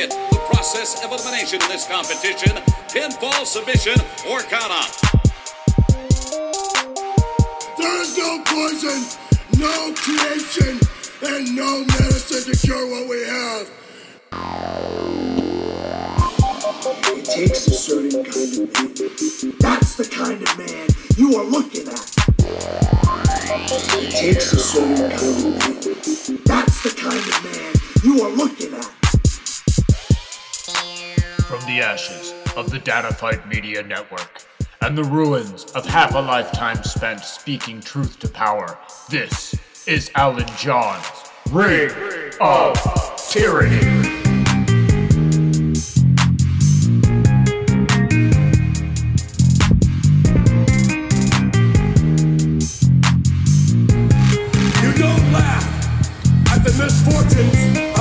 the process of elimination in this competition pinfall, submission, or countout. There is no poison, no creation, and no medicine to cure what we have. It takes a certain kind of man. That's the kind of man you are looking at. It takes a certain kind of man. That's the kind of man you are looking at. The ashes of the Datafight Media Network and the ruins of half a lifetime spent speaking truth to power, this is Alan John's Ring of Tyranny. You don't laugh at the misfortunes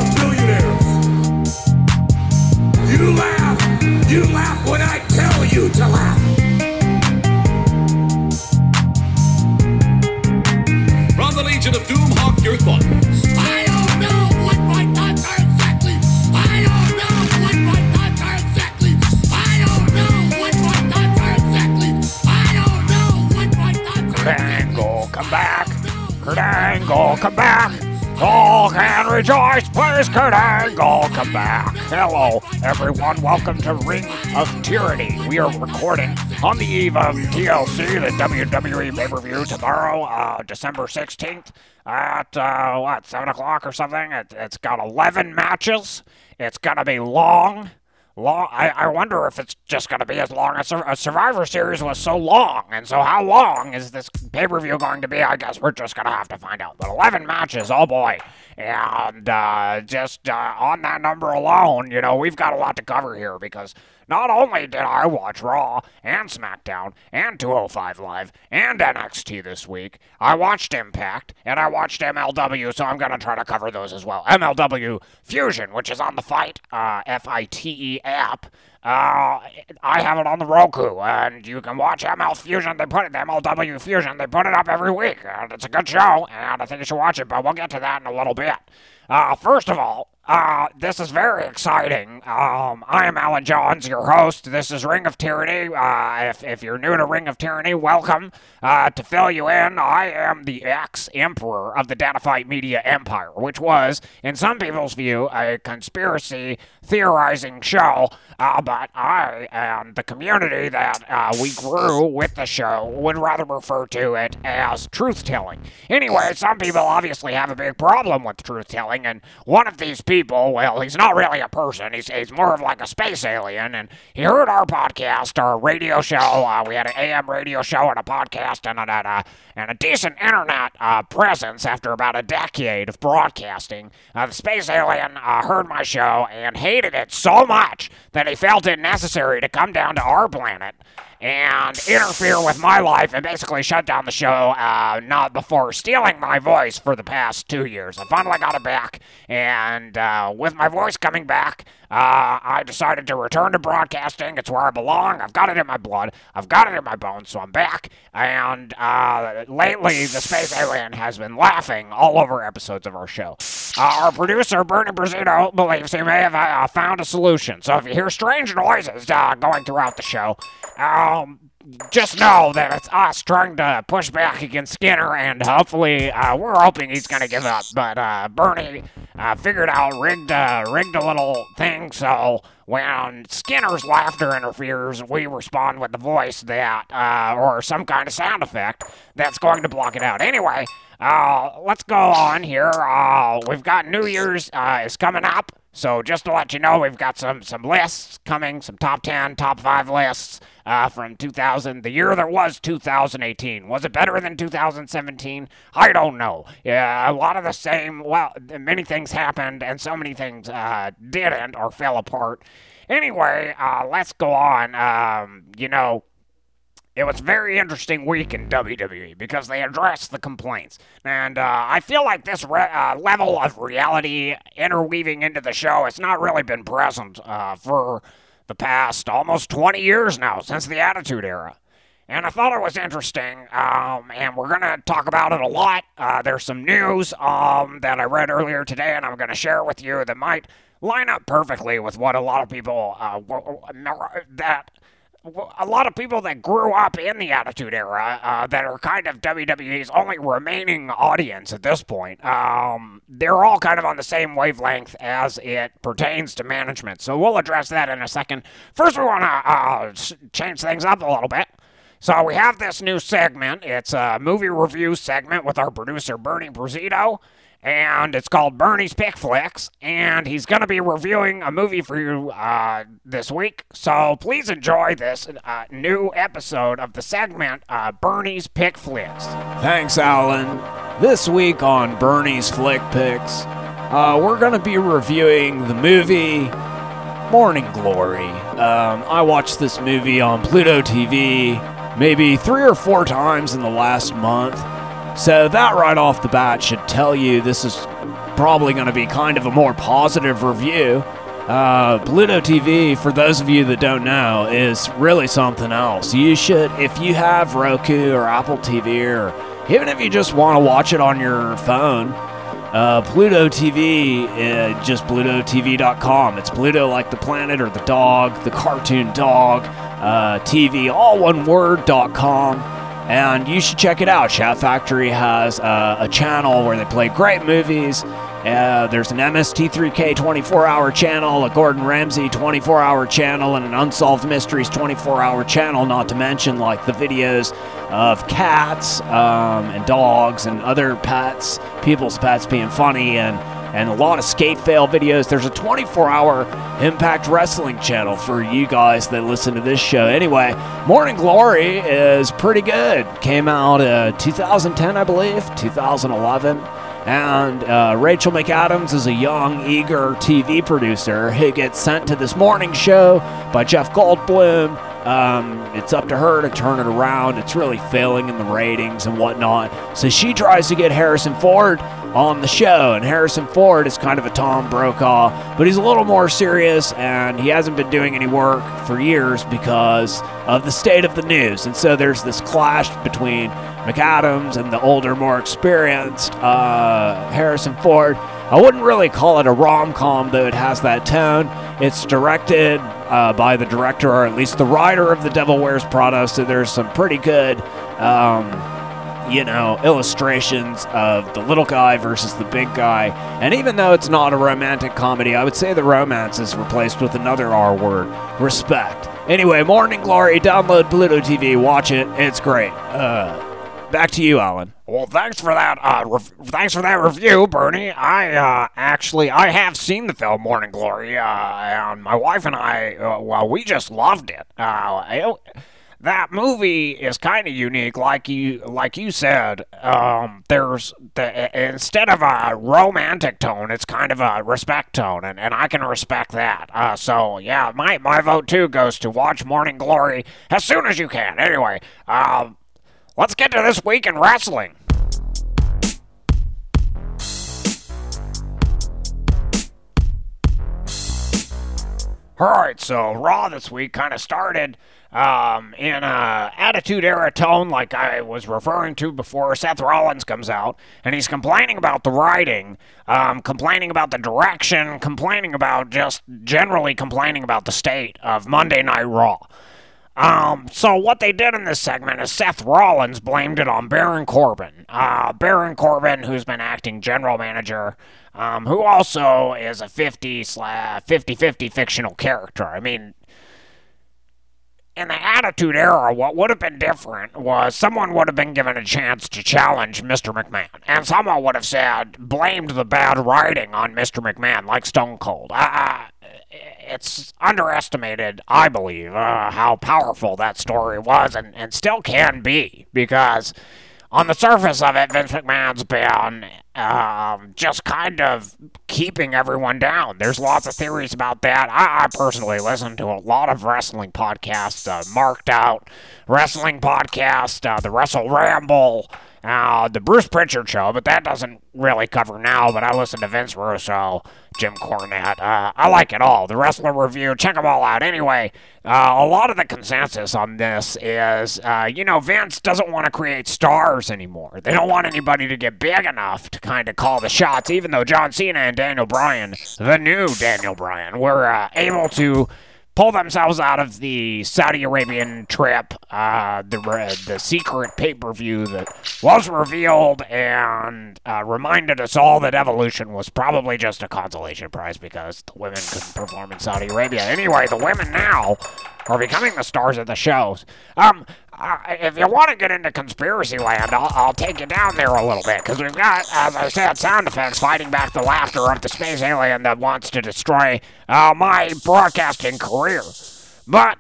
Kurt Angle, come back. Hello, everyone. Welcome to Ring of Tyranny. We are recording on the eve of TLC, the WWE pay per view, tomorrow, uh, December 16th, at, uh, what, 7 o'clock or something? It, it's got 11 matches. It's going to be long. Long, I, I wonder if it's just going to be as long as a Survivor Series was so long. And so, how long is this pay per view going to be? I guess we're just going to have to find out. But 11 matches, oh boy. And uh, just uh, on that number alone, you know, we've got a lot to cover here because not only did I watch Raw and SmackDown and 205 Live and NXT this week, I watched Impact and I watched MLW, so I'm going to try to cover those as well. MLW Fusion, which is on the Fight, uh, F I T E app. Uh, I have it on the Roku, and you can watch ML Fusion. They put it, MLW Fusion. They put it up every week, and it's a good show, and I think you should watch it. But we'll get to that in a little bit. Uh, first of all, uh, this is very exciting. Um, I am Alan Johns, your host. This is Ring of Tyranny. Uh, if, if you're new to Ring of Tyranny, welcome. Uh, to fill you in, I am the ex-emperor of the Datafight Media Empire, which was, in some people's view, a conspiracy theorizing show. Uh, but I and the community that uh, we grew with the show would rather refer to it as truth-telling. Anyway, some people obviously have a big problem with truth-telling, and one of these people, well, he's not really a person. He's, he's more of like a space alien, and he heard our podcast, our radio show. Uh, we had an AM radio show and a podcast and a, and and a decent internet uh, presence after about a decade of broadcasting. Uh, the space alien uh, heard my show and hated it so much that he felt it necessary to come down to our planet and interfere with my life and basically shut down the show uh, not before stealing my voice for the past two years. I finally got it back, and uh, with my voice coming back, uh, I decided to return to broadcasting. It's where I belong. I've got it in my blood. I've got it in my bones, so I'm back. And uh, lately, the space alien has been laughing all over episodes of our show. Uh, our producer, Bernie Brazino, believes he may have uh, found a solution. So if you hear strange noises uh, going throughout the show, um, just know that it's us trying to push back against Skinner, and hopefully, uh, we're hoping he's gonna give up. But uh, Bernie uh, figured out rigged uh, rigged a little thing so when Skinner's laughter interferes, we respond with the voice that uh, or some kind of sound effect that's going to block it out. Anyway, uh, let's go on here. We've got New Year's is coming up. So just to let you know, we've got some some lists coming, some top 10, top 5 lists uh, from 2000, the year that was 2018. Was it better than 2017? I don't know. Yeah, a lot of the same, well, many things happened and so many things uh, didn't or fell apart. Anyway, uh, let's go on. Um, you know, it was very interesting week in WWE because they addressed the complaints. And uh, I feel like this re- uh, level of reality interweaving into the show has not really been present uh, for the past almost 20 years now, since the Attitude Era. And I thought it was interesting, um, and we're going to talk about it a lot. Uh, there's some news um, that I read earlier today, and I'm going to share with you that might line up perfectly with what a lot of people uh, that a lot of people that grew up in the Attitude Era uh, that are kind of WWE's only remaining audience at this point, um, they're all kind of on the same wavelength as it pertains to management. So we'll address that in a second. First, we want to uh, change things up a little bit. So we have this new segment. It's a movie review segment with our producer Bernie Brazito and it's called Bernie's Pick Flicks, and he's going to be reviewing a movie for you uh, this week. So please enjoy this uh, new episode of the segment uh, Bernie's Pick Flicks. Thanks, Alan. This week on Bernie's Flick Picks, uh, we're going to be reviewing the movie Morning Glory. Um, I watched this movie on Pluto TV maybe three or four times in the last month. So that right off the bat should tell you this is probably going to be kind of a more positive review. Uh, Pluto TV, for those of you that don't know, is really something else. You should, if you have Roku or Apple TV, or even if you just want to watch it on your phone, uh, Pluto TV, uh, just PlutoTV.com. It's Pluto like the planet or the dog, the cartoon dog, uh, TV, all one word.com and you should check it out. Shout Factory has uh, a channel where they play great movies. Uh, there's an MST3K 24 hour channel, a Gordon Ramsay 24 hour channel, and an Unsolved Mysteries 24 hour channel, not to mention like the videos of cats um, and dogs and other pets, people's pets being funny and and a lot of skate fail videos. There's a 24 hour Impact Wrestling channel for you guys that listen to this show. Anyway, Morning Glory is pretty good. Came out uh, 2010, I believe, 2011. And uh, Rachel McAdams is a young, eager TV producer who gets sent to this morning show by Jeff Goldblum. Um, it's up to her to turn it around. It's really failing in the ratings and whatnot. So she tries to get Harrison Ford on the show. And Harrison Ford is kind of a Tom Brokaw, but he's a little more serious and he hasn't been doing any work for years because of the state of the news. And so there's this clash between McAdams and the older, more experienced uh, Harrison Ford. I wouldn't really call it a rom com, though it has that tone. It's directed uh, by the director, or at least the writer of The Devil Wears Prada, so there's some pretty good. Um, you know, illustrations of the little guy versus the big guy. And even though it's not a romantic comedy, I would say the romance is replaced with another R word respect. Anyway, Morning Glory, download Pluto TV, watch it, it's great. Uh, back to you, Alan. Well, thanks for that. Uh, re- thanks for that review, Bernie. I uh, actually I have seen the film Morning Glory, uh, and my wife and I, uh, well, we just loved it. Uh, it that movie is kind of unique, like you like you said. Um, there's the instead of a romantic tone, it's kind of a respect tone, and, and I can respect that. Uh, so yeah, my my vote too goes to watch Morning Glory as soon as you can. Anyway, um, let's get to this week in wrestling. All right, so Raw this week kind of started um, in a attitude era tone, like I was referring to before. Seth Rollins comes out and he's complaining about the writing, um, complaining about the direction, complaining about just generally complaining about the state of Monday Night Raw. Um, so what they did in this segment is Seth Rollins blamed it on Baron Corbin. Uh, Baron Corbin, who's been acting general manager, um, who also is a 50 50 50 fictional character. I mean, in the Attitude Era, what would have been different was someone would have been given a chance to challenge Mr. McMahon. And someone would have said, blamed the bad writing on Mr. McMahon, like Stone Cold. It's underestimated, I believe, uh, how powerful that story was and, and still can be. Because on the surface of it, Vince McMahon's been um, just kind of keeping everyone down. There's lots of theories about that. I, I personally listen to a lot of wrestling podcasts, uh, Marked Out Wrestling Podcast, uh, the Wrestle Ramble, uh, the Bruce Pritchard show, but that doesn't really cover now. But I listen to Vince Russo, Jim Cornette. Uh, I like it all. The Wrestler Review, check them all out. Anyway, uh, a lot of the consensus on this is, uh, you know, Vince doesn't want to create stars anymore. They don't want anybody to get big enough to kind of call the shots, even though John Cena and Daniel Bryan, the new Daniel Bryan, were uh, able to pull themselves out of the Saudi Arabian trip, uh, the uh, the secret pay per view that was revealed and uh, reminded us all that Evolution was probably just a consolation prize because the women couldn't perform in Saudi Arabia. Anyway, the women now are becoming the stars of the shows. Um, uh, if you want to get into conspiracy land, I'll, I'll take you down there a little bit because we've got, as I said, sound effects fighting back the laughter of the space alien that wants to destroy uh, my broadcasting career. But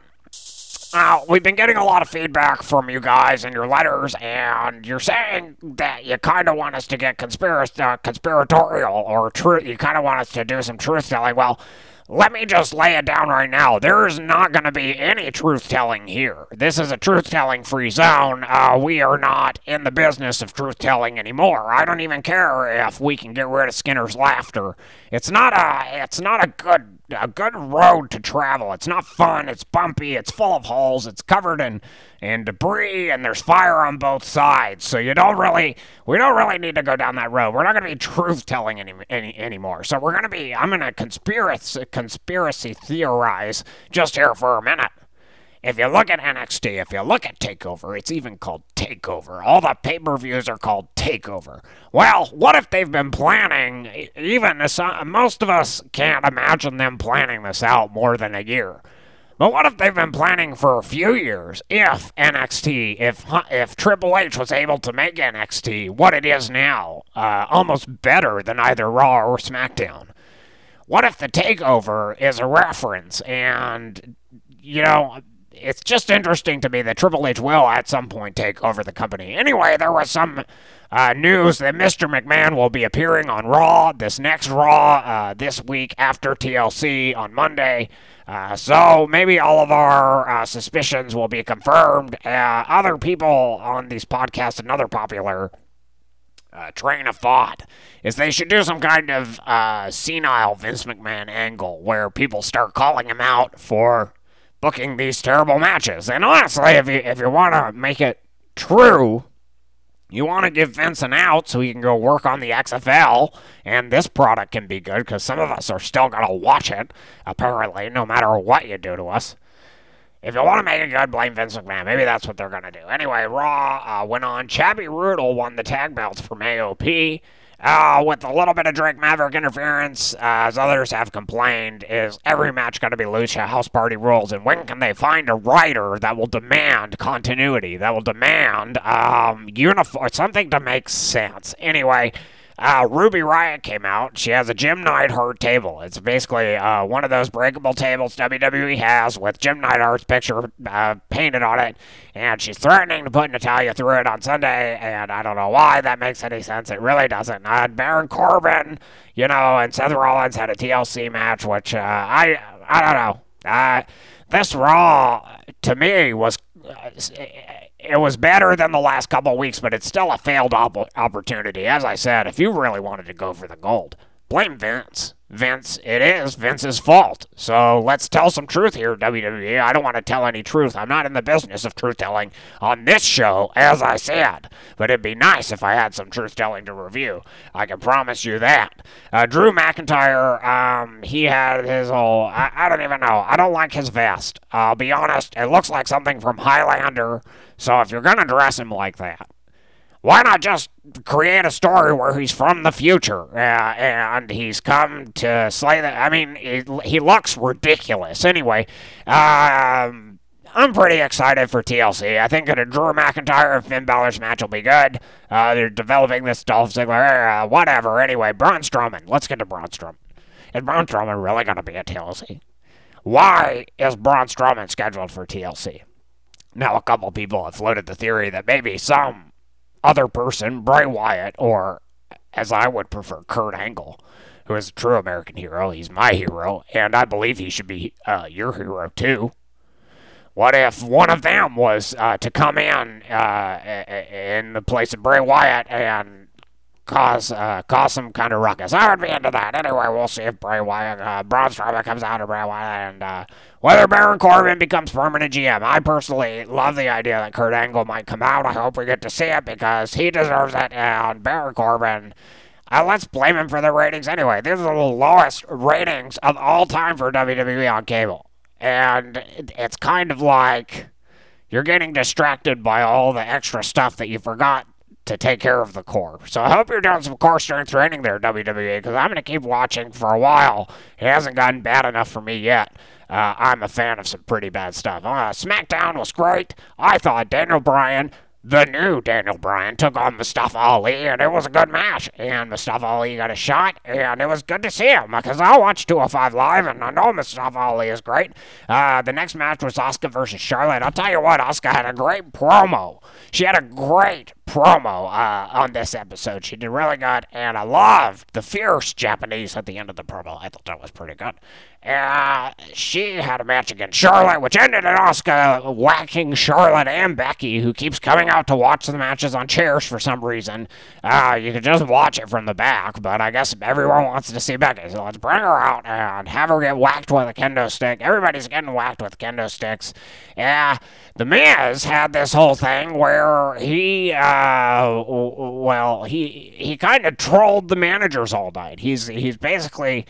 uh, we've been getting a lot of feedback from you guys and your letters, and you're saying that you kind of want us to get uh, conspiratorial or truth. You kind of want us to do some truth telling. Well, let me just lay it down right now. There is not going to be any truth telling here. This is a truth telling free zone. Uh, we are not in the business of truth telling anymore. I don't even care if we can get rid of Skinner's laughter. It's not a. It's not a good a good road to travel. It's not fun. It's bumpy. It's full of holes. It's covered in, in debris, and there's fire on both sides. So you don't really, we don't really need to go down that road. We're not going to be truth telling any, any anymore. So we're going to be, I'm going to conspiracy conspiracy theorize just here for a minute. If you look at NXT, if you look at TakeOver, it's even called TakeOver. All the pay per views are called TakeOver. Well, what if they've been planning, even this, uh, most of us can't imagine them planning this out more than a year. But what if they've been planning for a few years? If NXT, if if Triple H was able to make NXT what it is now, uh, almost better than either Raw or SmackDown. What if the takeover is a reference and you know it's just interesting to me that Triple H will at some point take over the company. Anyway, there was some uh, news that Mr. McMahon will be appearing on Raw this next Raw uh, this week after TLC on Monday. Uh, so maybe all of our uh, suspicions will be confirmed. Uh, other people on these podcasts, another popular uh, train of thought is they should do some kind of senile Vince McMahon angle where people start calling him out for booking these terrible matches. And honestly, if you if you want to make it true, you want to give Vince an out so he can go work on the XFL, and this product can be good because some of us are still gonna watch it. Apparently, no matter what you do to us. If you want to make it good, blame Vince McMahon. Maybe that's what they're to do. Anyway, Raw uh, went on. Chabby Rudel won the tag belts from AOP. Uh, with a little bit of Drake Maverick interference, uh, as others have complained, is every match going to be Lucha House Party rules? And when can they find a writer that will demand continuity, that will demand um, uniform, something to make sense? Anyway, uh, Ruby Riott came out. She has a Jim Neidhart table. It's basically uh, one of those breakable tables WWE has with Jim Neidhart's picture uh, painted on it. And she's threatening to put Natalya through it on Sunday. And I don't know why that makes any sense. It really doesn't. Uh, Baron Corbin, you know, and Seth Rollins had a TLC match, which uh, I I don't know. Uh, this Raw to me was uh, it was better than the last couple weeks, but it's still a failed op- opportunity. As I said, if you really wanted to go for the gold, blame Vince. Vince, it is Vince's fault. So let's tell some truth here, WWE. I don't want to tell any truth. I'm not in the business of truth telling on this show, as I said. But it'd be nice if I had some truth telling to review. I can promise you that. Uh, Drew McIntyre, um, he had his whole. I, I don't even know. I don't like his vest. I'll be honest. It looks like something from Highlander. So if you're going to dress him like that, why not just create a story where he's from the future uh, and he's come to slay the. I mean, he, he looks ridiculous. Anyway, um, I'm pretty excited for TLC. I think that a Drew McIntyre and Finn Balor's match will be good. Uh, they're developing this Dolph Ziggler, uh, whatever. Anyway, Braun Strowman. Let's get to Braun Strowman. Is Braun Strowman really going to be at TLC? Why is Braun Strowman scheduled for TLC? Now, a couple people have floated the theory that maybe some other person, Bray Wyatt, or as I would prefer, Kurt Angle, who is a true American hero. He's my hero, and I believe he should be uh, your hero too. what if one of them was uh, to come in uh, in the place of Bray Wyatt and cause uh, cause some kind of ruckus? I would be into that. Anyway, we'll see if Bray Wyatt, uh, Braun Strowman comes out of Bray Wyatt and uh, whether Baron Corbin becomes permanent GM. I personally love the idea that Kurt Angle might come out. I hope we get to see it because he deserves it. And Baron Corbin. Uh, let's blame him for the ratings anyway. These are the lowest ratings of all time for WWE on cable. And it's kind of like you're getting distracted by all the extra stuff that you forgot to take care of the core. So I hope you're doing some core strength training there, WWE, because I'm going to keep watching for a while. It hasn't gotten bad enough for me yet. Uh, I'm a fan of some pretty bad stuff. Uh, SmackDown was great. I thought Daniel Bryan, the new Daniel Bryan, took on Mustafa Ali, and it was a good match. And Mustafa Ali got a shot, and it was good to see him because I watched 205 Live, and I know Mustafa Ali is great. Uh, the next match was Asuka versus Charlotte. I'll tell you what, Asuka had a great promo. She had a great promo uh, on this episode. She did really good, and I loved the fierce Japanese at the end of the promo. I thought that was pretty good. Uh, she had a match against Charlotte, which ended in Asuka whacking Charlotte and Becky, who keeps coming out to watch the matches on chairs for some reason. Uh, you can just watch it from the back, but I guess everyone wants to see Becky, so let's bring her out and have her get whacked with a kendo stick. Everybody's getting whacked with kendo sticks. Yeah, the Miz had this whole thing where he, uh, well, he he kind of trolled the managers all night. He's he's basically.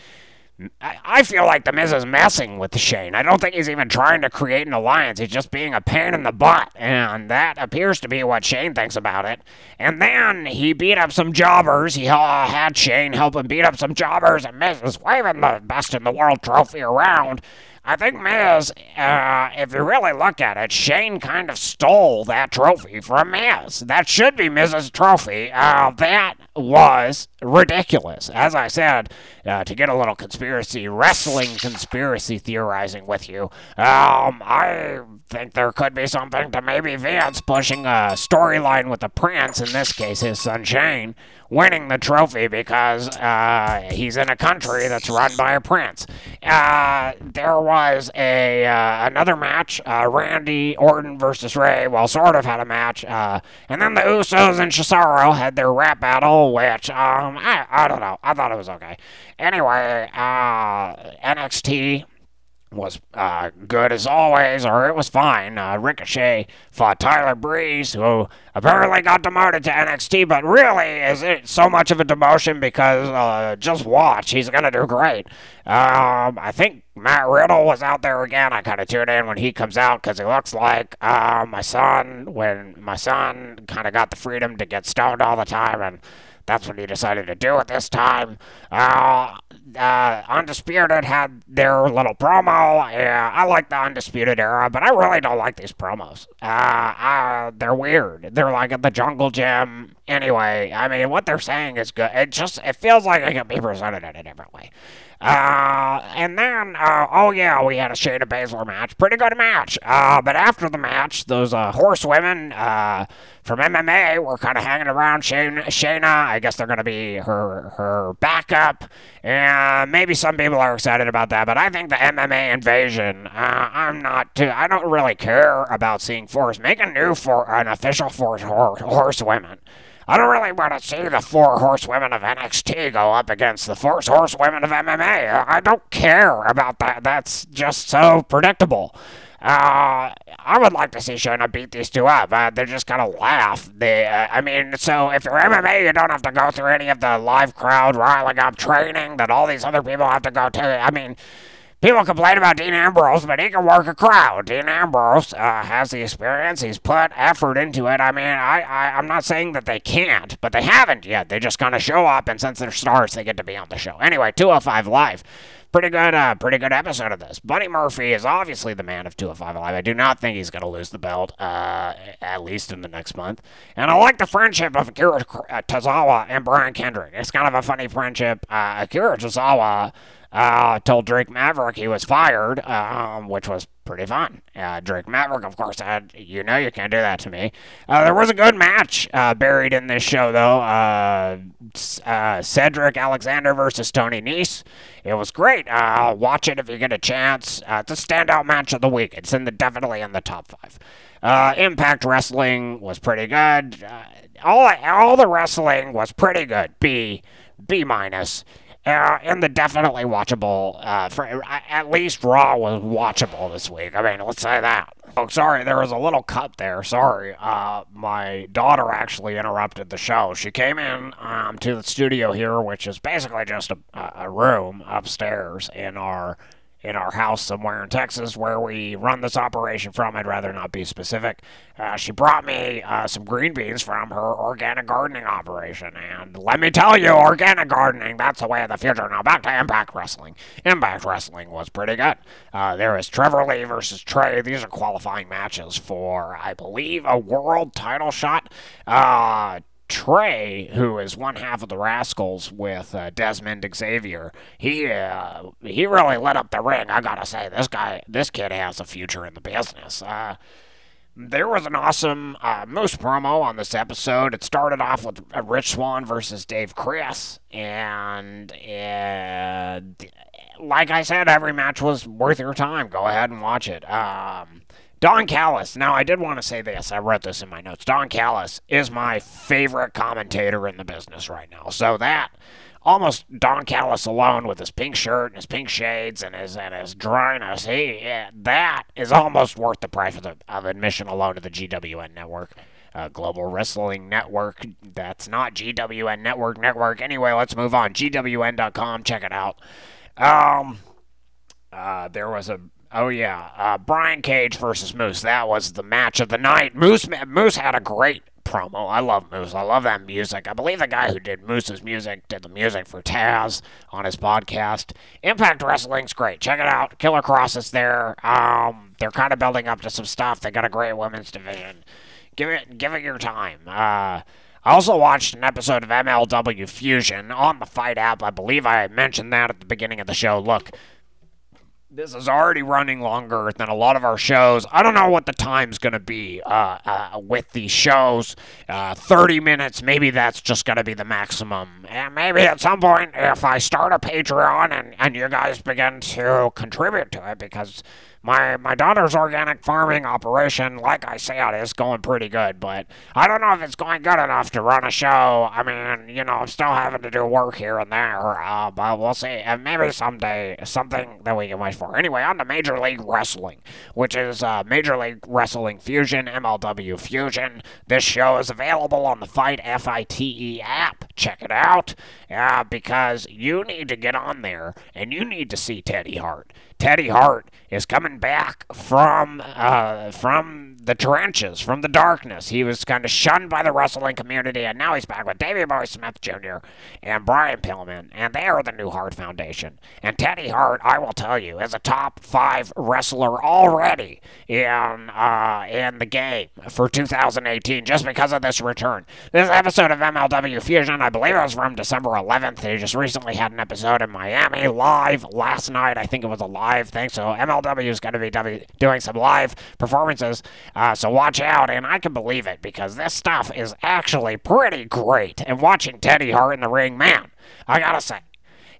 I I feel like The Miz is messing with Shane. I don't think he's even trying to create an alliance. He's just being a pain in the butt. And that appears to be what Shane thinks about it. And then he beat up some jobbers. He uh, had Shane help him beat up some jobbers, and Miz is waving the best in the world trophy around. I think Miz, uh, if you really look at it, Shane kind of stole that trophy from Miz. That should be Miz's trophy. Uh, that was ridiculous. As I said, uh, to get a little conspiracy, wrestling conspiracy theorizing with you, um, I think there could be something to maybe Vince pushing a storyline with the Prince, in this case his son Shane, winning the trophy because uh, he's in a country that's run by a prince. Uh, there was a uh, another match, uh, Randy Orton versus Rey. Well, sort of had a match, uh, and then the Usos and Cesaro had their rap battle, which um, I I don't know. I thought it was okay. Anyway, uh, NXT was uh, good as always, or it was fine. Uh, Ricochet fought Tyler Breeze, who apparently got demoted to NXT, but really is it so much of a demotion because uh, just watch, he's gonna do great. Um, I think Matt Riddle was out there again. I kind of tune in when he comes out because he looks like uh, my son when my son kind of got the freedom to get stoned all the time and. That's what he decided to do at this time. Uh, uh, Undisputed had their little promo. Yeah, I like the Undisputed era, but I really don't like these promos. Uh, uh, they're weird. They're like at the Jungle Gym. Anyway, I mean, what they're saying is good. It just it feels like it could be presented in a different way. Uh, and then, uh, oh yeah, we had a Shayna Baszler match. Pretty good match. Uh, but after the match, those uh, horsewomen uh, from MMA were kind of hanging around Shayna, Shayna. I guess they're going to be her her backup. And maybe some people are excited about that, but I think the MMA invasion, uh, I'm not too, I don't really care about seeing force. Make a new for an official force hor- horsewomen. I don't really want to see the four horsewomen of NXT go up against the four horsewomen of MMA. I don't care about that. That's just so predictable. Uh, I would like to see Shayna beat these two up. Uh, they're just gonna laugh. They, uh, I mean, so if you're MMA, you don't have to go through any of the live crowd riling up training that all these other people have to go to. I mean, People complain about Dean Ambrose, but he can work a crowd. Dean Ambrose uh, has the experience. He's put effort into it. I mean, I, I, I'm not saying that they can't, but they haven't yet. They just kind of show up, and since they're stars, they get to be on the show. Anyway, 205 Live. Pretty good, uh, pretty good episode of this. Buddy Murphy is obviously the man of 205 Live. I do not think he's going to lose the belt, uh, at least in the next month. And I like the friendship of Akira uh, Tozawa and Brian Kendrick. It's kind of a funny friendship. Uh, Akira Tozawa uh, told Drake Maverick he was fired, um, which was pretty fun. Uh, Drake Maverick, of course, said, You know, you can't do that to me. Uh, there was a good match uh, buried in this show, though. Uh, uh, Cedric Alexander versus Tony Nese. It was great. Watch it if you get a chance. It's a standout match of the week. It's in the definitely in the top five. Impact Wrestling was pretty good. All all the wrestling was pretty good. B B minus. Uh, and the definitely watchable. Uh, for at least Raw was watchable this week. I mean, let's say that. Oh, sorry, there was a little cut there. Sorry. Uh, my daughter actually interrupted the show. She came in um, to the studio here, which is basically just a, a room upstairs in our in our house somewhere in Texas where we run this operation from. I'd rather not be specific. Uh, she brought me uh, some green beans from her organic gardening operation. And let me tell you, organic gardening, that's the way of the future. Now back to Impact Wrestling. Impact Wrestling was pretty good. Uh, there is Trevor Lee versus Trey. These are qualifying matches for, I believe, a world title shot. Trey, who is one half of the Rascalz with uh, Dezmond Xavier, he uh, he really lit up the ring. I gotta say, this guy, this kid has a future in the business. Uh, there was an awesome uh, Moose promo on this episode. It started off with uh, Rich Swann versus Dave Crist, and like I said, every match was worth your time. Go ahead and watch it. Um, Don Callis. Now, I did want to say this. I wrote this in my notes. Don Callis is my favorite commentator in the business right now. So that almost Don Callis alone with his pink shirt and his pink shades and his and his dryness, he yeah, that is almost worth the price of, the, of admission alone to the GWN network. Uh, Global Wrestling Network. That's not GWN Network Network. Anyway, let's move on. GWN.com. Check it out. Um, uh, there was a oh yeah, uh, Brian Cage versus Moose. That was the match of the night. Moose Moose had a great promo. I love Moose. I love that music. I believe the guy who did Moose's music did the music for Taz on his podcast. Impact Wrestling's great. Check it out. Killer Kross is there. Um, they're kind of building up to some stuff. They got a great women's division. Give it give it your time. Uh, I also watched an episode of MLW Fusion on the Fight app. I believe I mentioned that at the beginning of the show. Look, this is already running longer than a lot of our shows. I don't know what the time's going to be uh, uh, with these shows. Uh, 30 minutes, maybe that's just going to be the maximum. And maybe at some point, if I start a Patreon and, and you guys begin to contribute to it, because my my daughter's organic farming operation, like I said, is going pretty good. But I don't know if it's going good enough to run a show. I mean, you know, I'm still having to do work here and there. Uh, but we'll see. And maybe someday something that we can wish for. Anyway, on to Major League Wrestling, which is uh, Major League Wrestling Fusion, MLW Fusion. This show is available on the Fight F I T E app. Check it out, uh, because you need to get on there and you need to see Teddy Hart. Teddy Hart is coming back from uh, from the trenches, from the darkness. He was kind of shunned by the wrestling community, and now he's back with Davey Boy Smith Jr. and Brian Pillman, and they are the New Hart Foundation. And Teddy Hart, I will tell you, is a top five wrestler already in uh, in the game for 2018, just because of this return. This episode of MLW Fusion, I believe it was from December 11th. They just recently had an episode in Miami live last night. I think it was a live thing. So MLW is going to be doing some live performances. Uh, so watch out. And I can believe it because this stuff is actually pretty great. And watching Teddy Hart in the ring, man, I gotta say.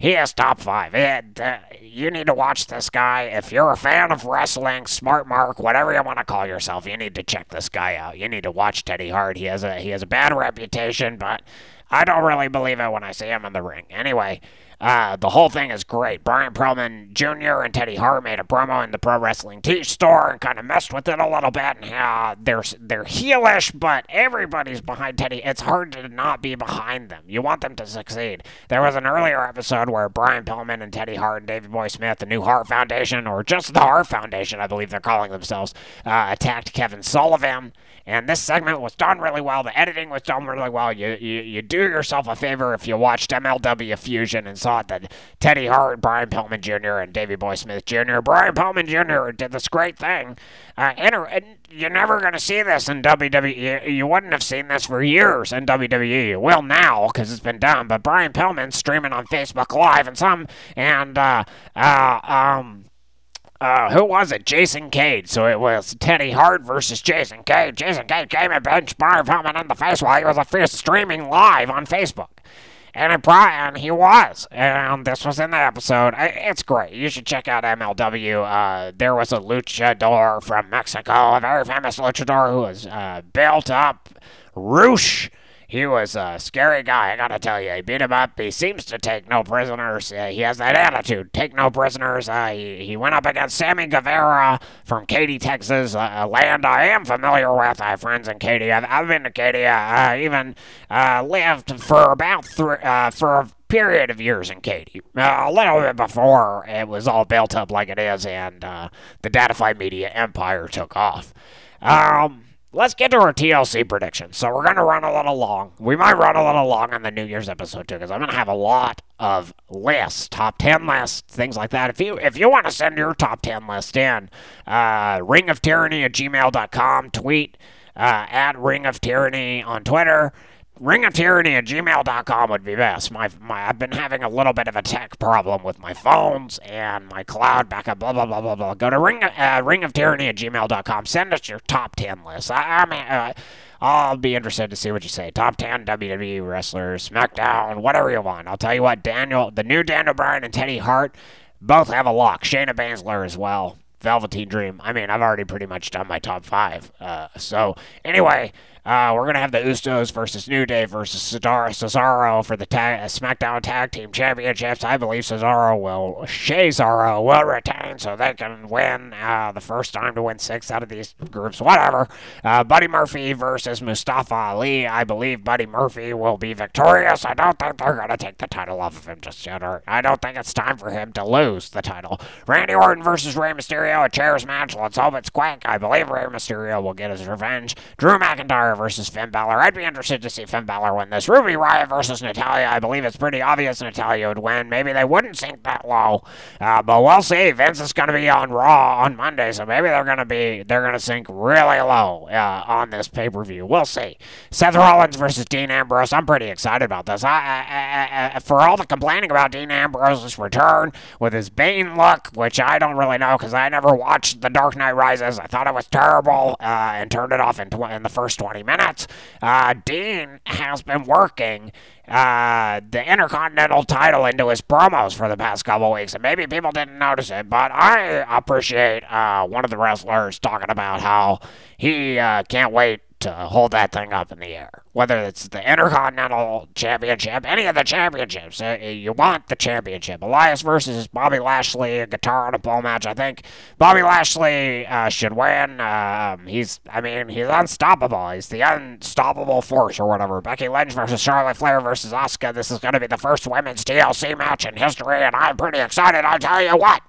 He is top five. It, uh, you need to watch this guy. If you're a fan of wrestling, smart mark, whatever you want to call yourself, you need to check this guy out. You need to watch Teddy Hart. He has a he has a bad reputation, but I don't really believe it when I see him in the ring. Anyway, uh, the whole thing is great. Brian Pillman Jr. and Teddy Hart made a promo in the Pro Wrestling Tees store and kind of messed with it a little bit. And uh, they're they're heelish, but everybody's behind Teddy. It's hard to not be behind them. You want them to succeed. There was an earlier episode where Brian Pillman and Teddy Hart and Davey Boy Smith, the New Hart Foundation, or just the Hart Foundation, I believe they're calling themselves, uh, attacked Kevin Sullivan. And this segment was done really well. The editing was done really well. You, you you do yourself a favor if you watched MLW Fusion and saw thought that Teddy Hart, Brian Pillman Jr., and Davey Boy Smith Jr. Brian Pillman Jr. did this great thing. Uh, inter- you're never going to see this in WWE. You, wouldn't have seen this for years in WWE. You will now because it's been done. But Brian Pillman streaming on Facebook Live and some and uh, uh, um uh, who was it? Jason Cade. So it was Teddy Hart versus Jason Cade. Jason Cade came and benched Brian Pillman in the face while he was a fierce streaming live on Facebook. And it and he was. And this was in the episode. It's great. You should check out MLW. Uh, there was a luchador from Mexico, a very famous luchador who was uh, built up. Roosh he was a scary guy, I gotta tell you. He beat him up. He seems to take no prisoners. Uh, he has that attitude, take no prisoners. Uh, he, he went up against Sammy Guevara from Katy, Texas, uh, a land I am familiar with. I have friends in Katy. I've, I've been to Katy. I even uh, lived for about three, uh, for a period of years in Katy. Uh, a little bit before it was all built up like it is and the Datafy Media empire took off. Um, let's get to our TLC predictions. So we're going to run a little long. We might run a little long on the New Year's episode too, because I'm going to have a lot of lists, top ten lists, things like that. If you if you want to send your top ten list in, uh, ringoftyranny at gmail.com, tweet uh, at Ring of Tyranny on Twitter ringoftyranny at gmail.com would be best. My, my, I've been having a little bit of a tech problem with my phones and my cloud backup, blah, blah, blah, blah, blah. Go to ring, uh, ringoftyranny at gmail.com. Send us your top 10 list. I, I mean, uh, I'll be interested to see what you say. Top 10 WWE wrestlers, SmackDown, whatever you want. I'll tell you what, Daniel, the new Daniel Bryan and Teddy Hart both have a lock. Shayna Baszler as well. Velveteen Dream. I mean, I've already pretty much done my top five. Uh, so, anyway, uh, we're gonna have the Usos versus New Day versus Cesaro for the tag, uh, SmackDown Tag Team Championships. I believe Cesaro will, Cesaro will retain so they can win uh, the first time to win six out of these groups. Whatever. Uh, Buddy Murphy versus Mustafa Ali. I believe Buddy Murphy will be victorious. I don't think they're gonna take the title off of him just yet. Or I don't think it's time for him to lose the title. Randy Orton versus Rey Mysterio, a chairs match. Let's hope it's quick. I believe Rey Mysterio will get his revenge. Drew McIntyre versus Finn Balor. I'd be interested to see Finn Balor win this. Ruby Riott versus Natalya. I believe it's pretty obvious Natalya would win. Maybe they wouldn't sink that low, uh, but we'll see. Vince is going to be on Raw on Monday, so maybe they're going to be they're going to sink really low uh, on this pay per view. We'll see. Seth Rollins versus Dean Ambrose. I'm pretty excited about this. I, I, I, for all the complaining about Dean Ambrose's return with his Bane look, which I don't really know because I never watched The Dark Knight Rises. I thought it was terrible uh, and turned it off in, tw- in the first 20 minutes. Uh, Dean has been working uh, the Intercontinental title into his promos for the past couple weeks, and maybe people didn't notice it, but I appreciate uh, one of the wrestlers talking about how he uh, can't wait to hold that thing up in the air whether it's the Intercontinental Championship, any of the championships. Uh, you want the championship. Elias versus Bobby Lashley, a guitar and a pole match. I think Bobby Lashley uh, should win. Um, he's, I mean, he's unstoppable. He's the unstoppable force or whatever. Becky Lynch versus Charlotte Flair versus Asuka. This is going to be the first women's TLC match in history, and I'm pretty excited. I'll tell you what,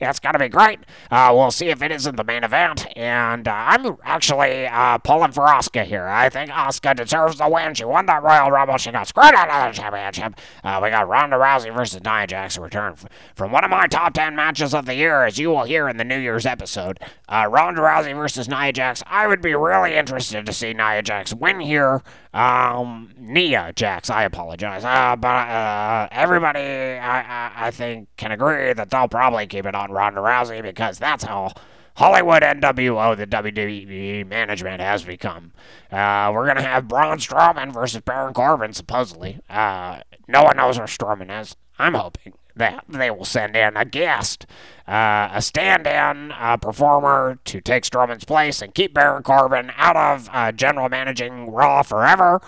it's going to be great. Uh, we'll see if it isn't the main event, and uh, I'm actually uh, pulling for Asuka here. I think Asuka deserves deserves the win. She won that Royal Rumble. She got screwed out of the championship. Uh, we got Ronda Rousey versus Nia Jax return from one of my top 10 matches of the year, as you will hear in the New Year's episode. Uh, Ronda Rousey versus Nia Jax. I would be really interested to see Nia Jax win here. Um, Nia Jax, I apologize. Uh, but uh, everybody, I, I, I think, can agree that they'll probably keep it on Ronda Rousey because that's how Hollywood NWO, the WWE management has become. Uh, we're going to have Braun Strowman versus Baron Corbin, supposedly. Uh, no one knows where Strowman is. I'm hoping that they will send in a guest, uh, a stand in uh, performer to take Strowman's place and keep Baron Corbin out of uh, general managing Raw forever.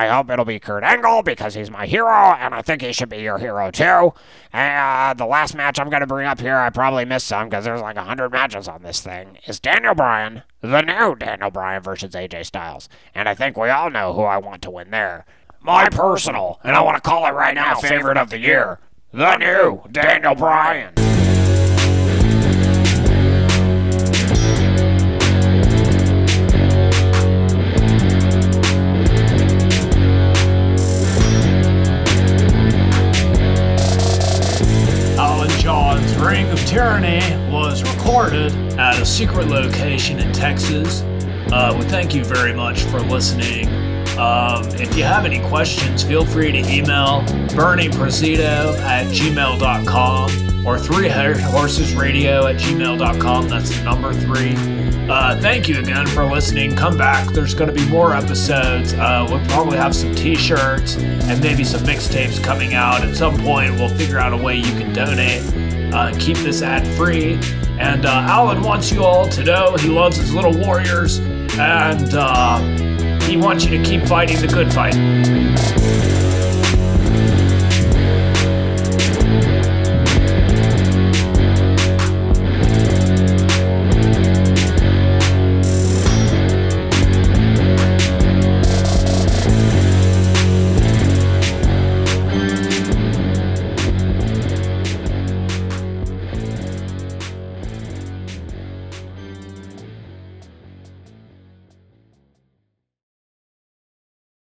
I hope it'll be Kurt Angle because he's my hero, and I think he should be your hero too. And uh, the last match I'm going to bring up here, I probably missed some because there's like 100 matches on this thing, is Daniel Bryan, the new Daniel Bryan versus AJ Styles. And I think we all know who I want to win there. My personal, and I want to call it right now, favorite of the year, the new Daniel Bryan. Was recorded at a secret location in Texas. Uh, we thank you very much for listening. Um, if you have any questions, feel free to email BerniePresido at gmail.com or three horses radio at gmail.com. That's the number three. Uh, thank you again for listening. Come back. There's going to be more episodes. Uh, we'll probably have some t shirts and maybe some mixtapes coming out. At some point, we'll figure out a way you can donate uh, keep this ad free. And uh, Alan wants you all to know he loves his little warriors and uh, he wants you to keep fighting the good fight.